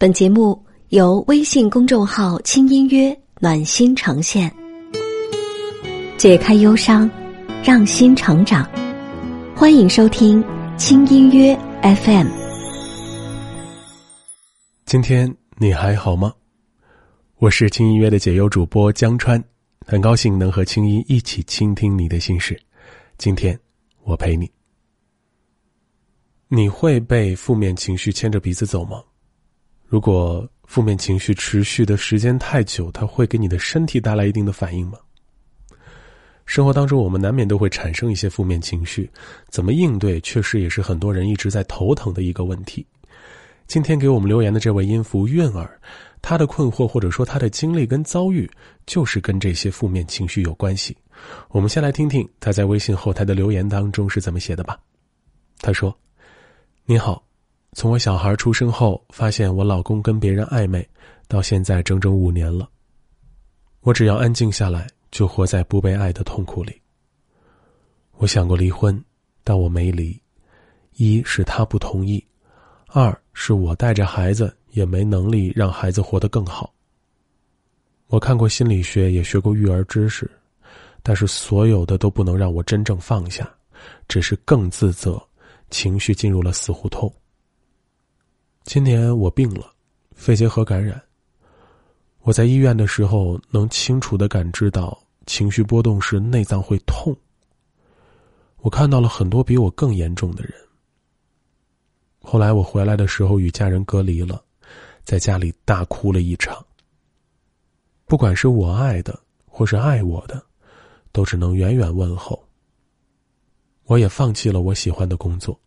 本节目由微信公众号“轻音乐暖心呈现，解开忧伤，让心成长。欢迎收听轻音乐 FM。今天你还好吗？我是轻音乐的解忧主播江川，很高兴能和青音一起倾听你的心事。今天我陪你。你会被负面情绪牵着鼻子走吗？如果负面情绪持续的时间太久，它会给你的身体带来一定的反应吗？生活当中，我们难免都会产生一些负面情绪，怎么应对，确实也是很多人一直在头疼的一个问题。今天给我们留言的这位音符韵儿，他的困惑或者说他的经历跟遭遇，就是跟这些负面情绪有关系。我们先来听听他在微信后台的留言当中是怎么写的吧。他说：“你好。”从我小孩出生后，发现我老公跟别人暧昧，到现在整整五年了。我只要安静下来，就活在不被爱的痛苦里。我想过离婚，但我没离，一是他不同意，二是我带着孩子也没能力让孩子活得更好。我看过心理学，也学过育儿知识，但是所有的都不能让我真正放下，只是更自责，情绪进入了死胡同。今年我病了，肺结核感染。我在医院的时候，能清楚的感知到情绪波动时内脏会痛。我看到了很多比我更严重的人。后来我回来的时候，与家人隔离了，在家里大哭了一场。不管是我爱的，或是爱我的，都只能远远问候。我也放弃了我喜欢的工作，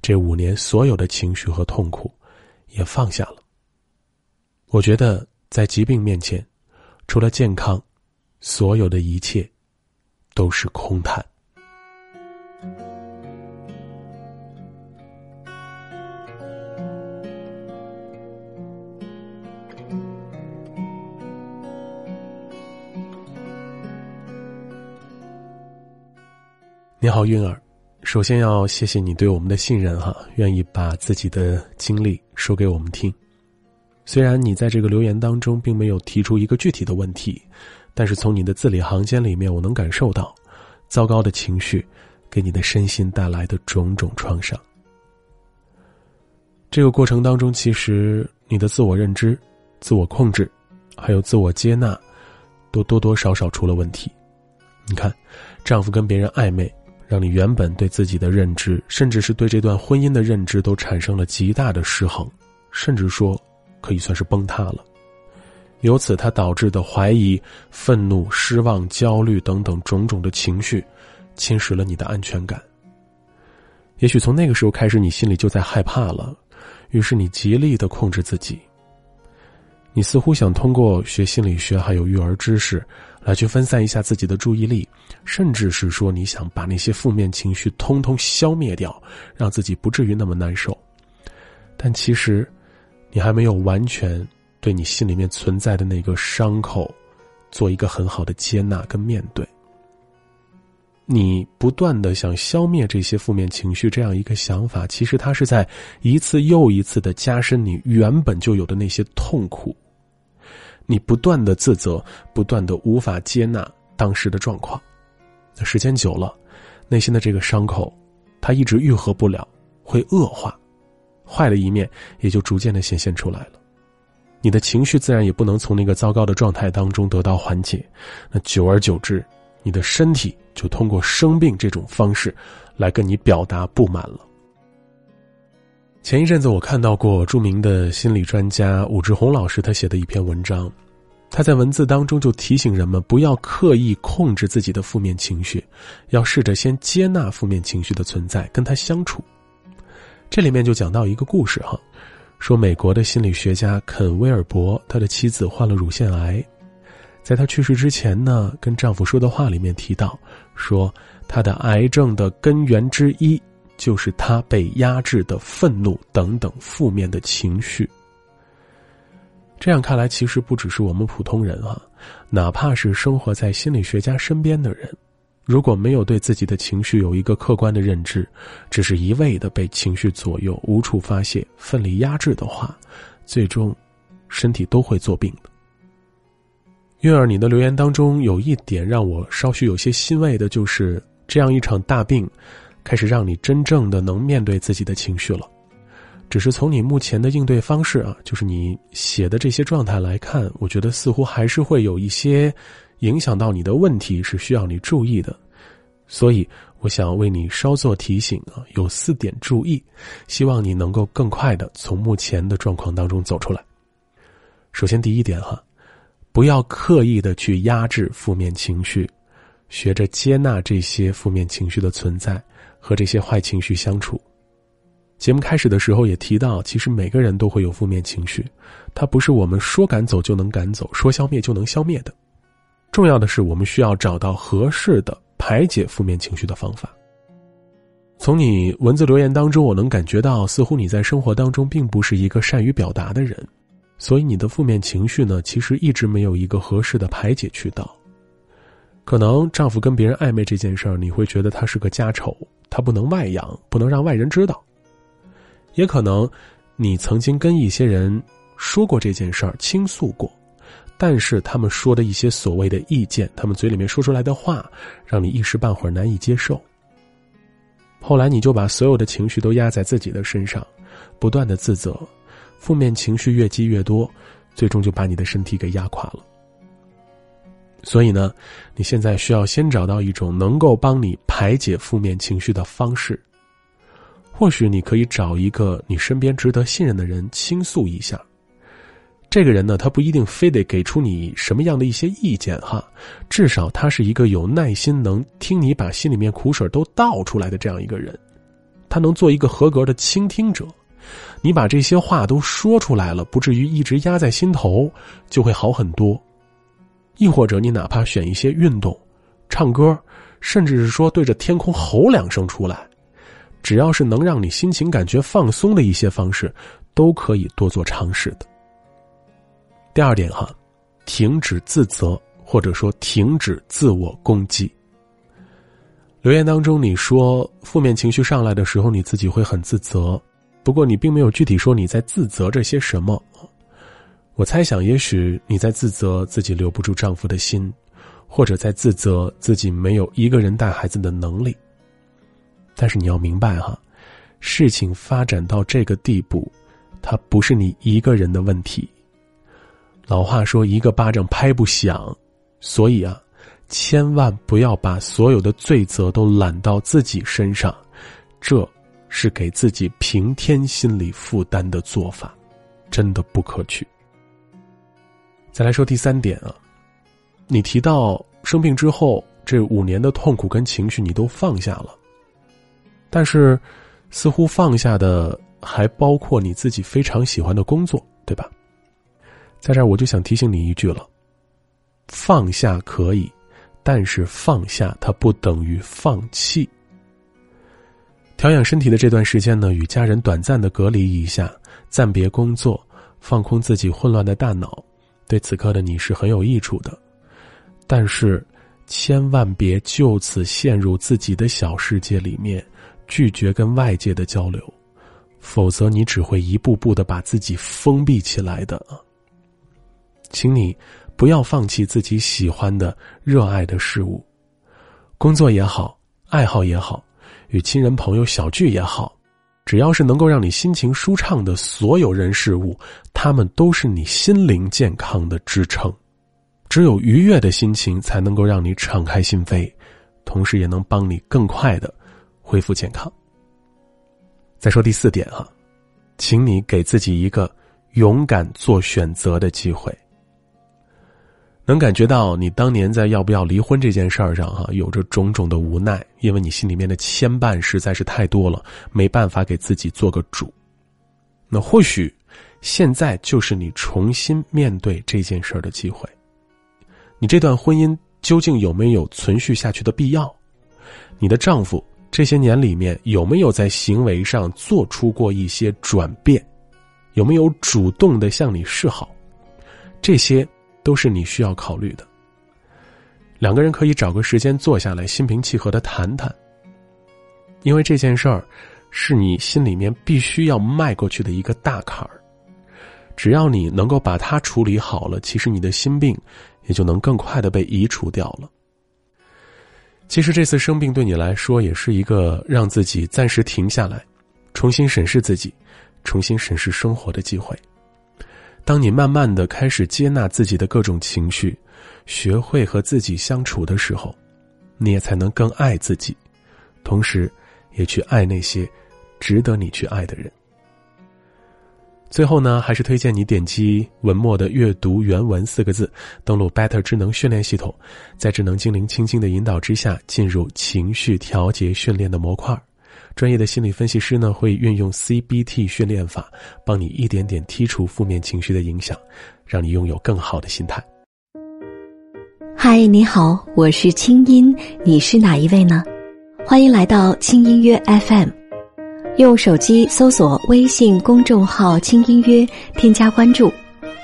这五年所有的情绪和痛苦。也放下了。我觉得，在疾病面前，除了健康，所有的一切都是空谈。你好，韵儿。首先要谢谢你对我们的信任哈，愿意把自己的经历说给我们听。虽然你在这个留言当中并没有提出一个具体的问题，但是从你的字里行间里面，我能感受到糟糕的情绪给你的身心带来的种种创伤。这个过程当中，其实你的自我认知、自我控制，还有自我接纳，都多多少少出了问题。你看，丈夫跟别人暧昧。让你原本对自己的认知，甚至是对这段婚姻的认知，都产生了极大的失衡，甚至说可以算是崩塌了。由此，它导致的怀疑、愤怒、失望、焦虑等等种种的情绪，侵蚀了你的安全感。也许从那个时候开始，你心里就在害怕了，于是你极力的控制自己。你似乎想通过学心理学还有育儿知识。来去分散一下自己的注意力，甚至是说你想把那些负面情绪通通消灭掉，让自己不至于那么难受。但其实，你还没有完全对你心里面存在的那个伤口，做一个很好的接纳跟面对。你不断的想消灭这些负面情绪，这样一个想法，其实它是在一次又一次的加深你原本就有的那些痛苦。你不断的自责，不断的无法接纳当时的状况，那时间久了，内心的这个伤口，它一直愈合不了，会恶化，坏的一面也就逐渐的显现出来了。你的情绪自然也不能从那个糟糕的状态当中得到缓解，那久而久之，你的身体就通过生病这种方式，来跟你表达不满了。前一阵子，我看到过著名的心理专家武志红老师他写的一篇文章，他在文字当中就提醒人们不要刻意控制自己的负面情绪，要试着先接纳负面情绪的存在，跟他相处。这里面就讲到一个故事哈，说美国的心理学家肯威尔伯，他的妻子患了乳腺癌，在她去世之前呢，跟丈夫说的话里面提到，说她的癌症的根源之一。就是她被压制的愤怒等等负面的情绪。这样看来，其实不只是我们普通人啊，哪怕是生活在心理学家身边的人，如果没有对自己的情绪有一个客观的认知，只是一味的被情绪左右，无处发泄，奋力压制的话，最终身体都会作病的。月儿，你的留言当中有一点让我稍许有些欣慰的，就是这样一场大病，开始让你真正的能面对自己的情绪了。只是从你目前的应对方式啊，就是你写的这些状态来看，我觉得似乎还是会有一些影响到你的问题，是需要你注意的。所以，我想为你稍作提醒啊，有四点注意，希望你能够更快的从目前的状况当中走出来。首先，第一点哈。不要刻意的去压制负面情绪，学着接纳这些负面情绪的存在，和这些坏情绪相处。节目开始的时候也提到，其实每个人都会有负面情绪，它不是我们说赶走就能赶走，说消灭就能消灭的。重要的是，我们需要找到合适的排解负面情绪的方法。从你文字留言当中，我能感觉到，似乎你在生活当中并不是一个善于表达的人。所以你的负面情绪呢，其实一直没有一个合适的排解渠道。可能丈夫跟别人暧昧这件事儿，你会觉得他是个家丑，他不能外扬，不能让外人知道。也可能，你曾经跟一些人说过这件事儿，倾诉过，但是他们说的一些所谓的意见，他们嘴里面说出来的话，让你一时半会儿难以接受。后来你就把所有的情绪都压在自己的身上，不断的自责。负面情绪越积越多，最终就把你的身体给压垮了。所以呢，你现在需要先找到一种能够帮你排解负面情绪的方式。或许你可以找一个你身边值得信任的人倾诉一下。这个人呢，他不一定非得给出你什么样的一些意见哈，至少他是一个有耐心能听你把心里面苦水都倒出来的这样一个人，他能做一个合格的倾听者。你把这些话都说出来了，不至于一直压在心头，就会好很多。亦或者你哪怕选一些运动、唱歌，甚至是说对着天空吼两声出来，只要是能让你心情感觉放松的一些方式，都可以多做尝试的。第二点哈，停止自责，或者说停止自我攻击。留言当中你说负面情绪上来的时候，你自己会很自责。不过你并没有具体说你在自责着些什么，我猜想也许你在自责自己留不住丈夫的心，或者在自责自己没有一个人带孩子的能力。但是你要明白哈，事情发展到这个地步，它不是你一个人的问题。老话说一个巴掌拍不响，所以啊，千万不要把所有的罪责都揽到自己身上，这。是给自己平添心理负担的做法，真的不可取。再来说第三点啊，你提到生病之后这五年的痛苦跟情绪你都放下了，但是似乎放下的还包括你自己非常喜欢的工作，对吧？在这儿我就想提醒你一句了：放下可以，但是放下它不等于放弃。调养身体的这段时间呢，与家人短暂的隔离一下，暂别工作，放空自己混乱的大脑，对此刻的你是很有益处的。但是，千万别就此陷入自己的小世界里面，拒绝跟外界的交流，否则你只会一步步的把自己封闭起来的。请你不要放弃自己喜欢的、热爱的事物，工作也好，爱好也好。与亲人朋友小聚也好，只要是能够让你心情舒畅的所有人事物，他们都是你心灵健康的支撑。只有愉悦的心情，才能够让你敞开心扉，同时也能帮你更快的恢复健康。再说第四点啊，请你给自己一个勇敢做选择的机会。能感觉到你当年在要不要离婚这件事儿上，哈，有着种种的无奈，因为你心里面的牵绊实在是太多了，没办法给自己做个主。那或许，现在就是你重新面对这件事儿的机会。你这段婚姻究竟有没有存续下去的必要？你的丈夫这些年里面有没有在行为上做出过一些转变？有没有主动的向你示好？这些。都是你需要考虑的。两个人可以找个时间坐下来，心平气和的谈谈。因为这件事儿，是你心里面必须要迈过去的一个大坎儿。只要你能够把它处理好了，其实你的心病也就能更快的被移除掉了。其实这次生病对你来说也是一个让自己暂时停下来，重新审视自己，重新审视生活的机会。当你慢慢的开始接纳自己的各种情绪，学会和自己相处的时候，你也才能更爱自己，同时，也去爱那些值得你去爱的人。最后呢，还是推荐你点击文末的阅读原文四个字，登录 Better 智能训练系统，在智能精灵轻轻的引导之下，进入情绪调节训练的模块。专业的心理分析师呢，会运用 CBT 训练法，帮你一点点剔除负面情绪的影响，让你拥有更好的心态。嗨，你好，我是清音，你是哪一位呢？欢迎来到轻音乐 FM。用手机搜索微信公众号“轻音乐”，添加关注，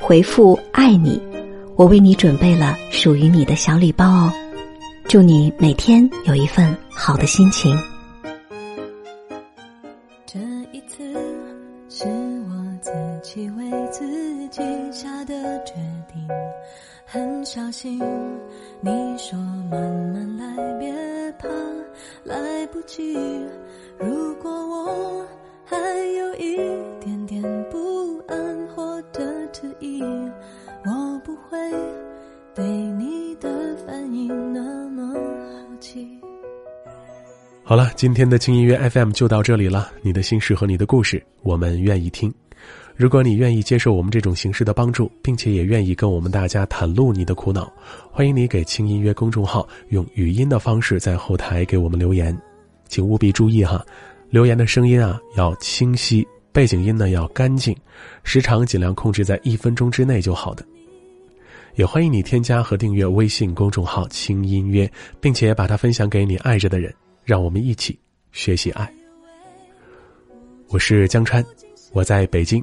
回复“爱你”，我为你准备了属于你的小礼包哦。祝你每天有一份好的心情。的决定，很小心。你说慢慢来，别怕来不及。如果我还有一点点不安或者迟疑，我不会对你的反应那么好奇。好了，今天的轻音乐 FM 就到这里了。你的心事和你的故事，我们愿意听。如果你愿意接受我们这种形式的帮助，并且也愿意跟我们大家袒露你的苦恼，欢迎你给轻音乐公众号用语音的方式在后台给我们留言。请务必注意哈，留言的声音啊要清晰，背景音呢要干净，时长尽量控制在一分钟之内就好的。也欢迎你添加和订阅微信公众号“轻音乐”，并且把它分享给你爱着的人，让我们一起学习爱。我是江川，我在北京，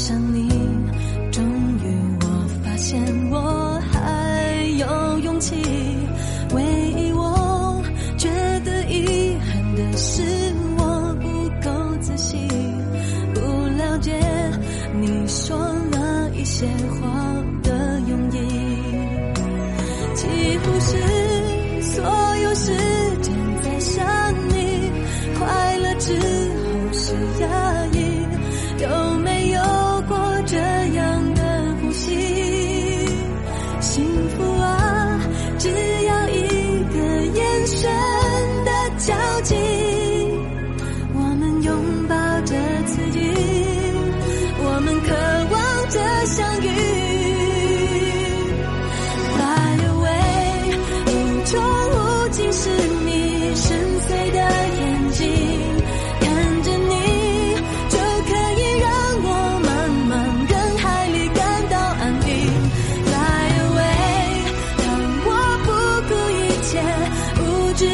想，你，终于。我发现我还有勇气，唯一我觉得遗憾的是我不够仔细，不了解你说了一些话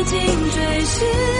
尽追寻。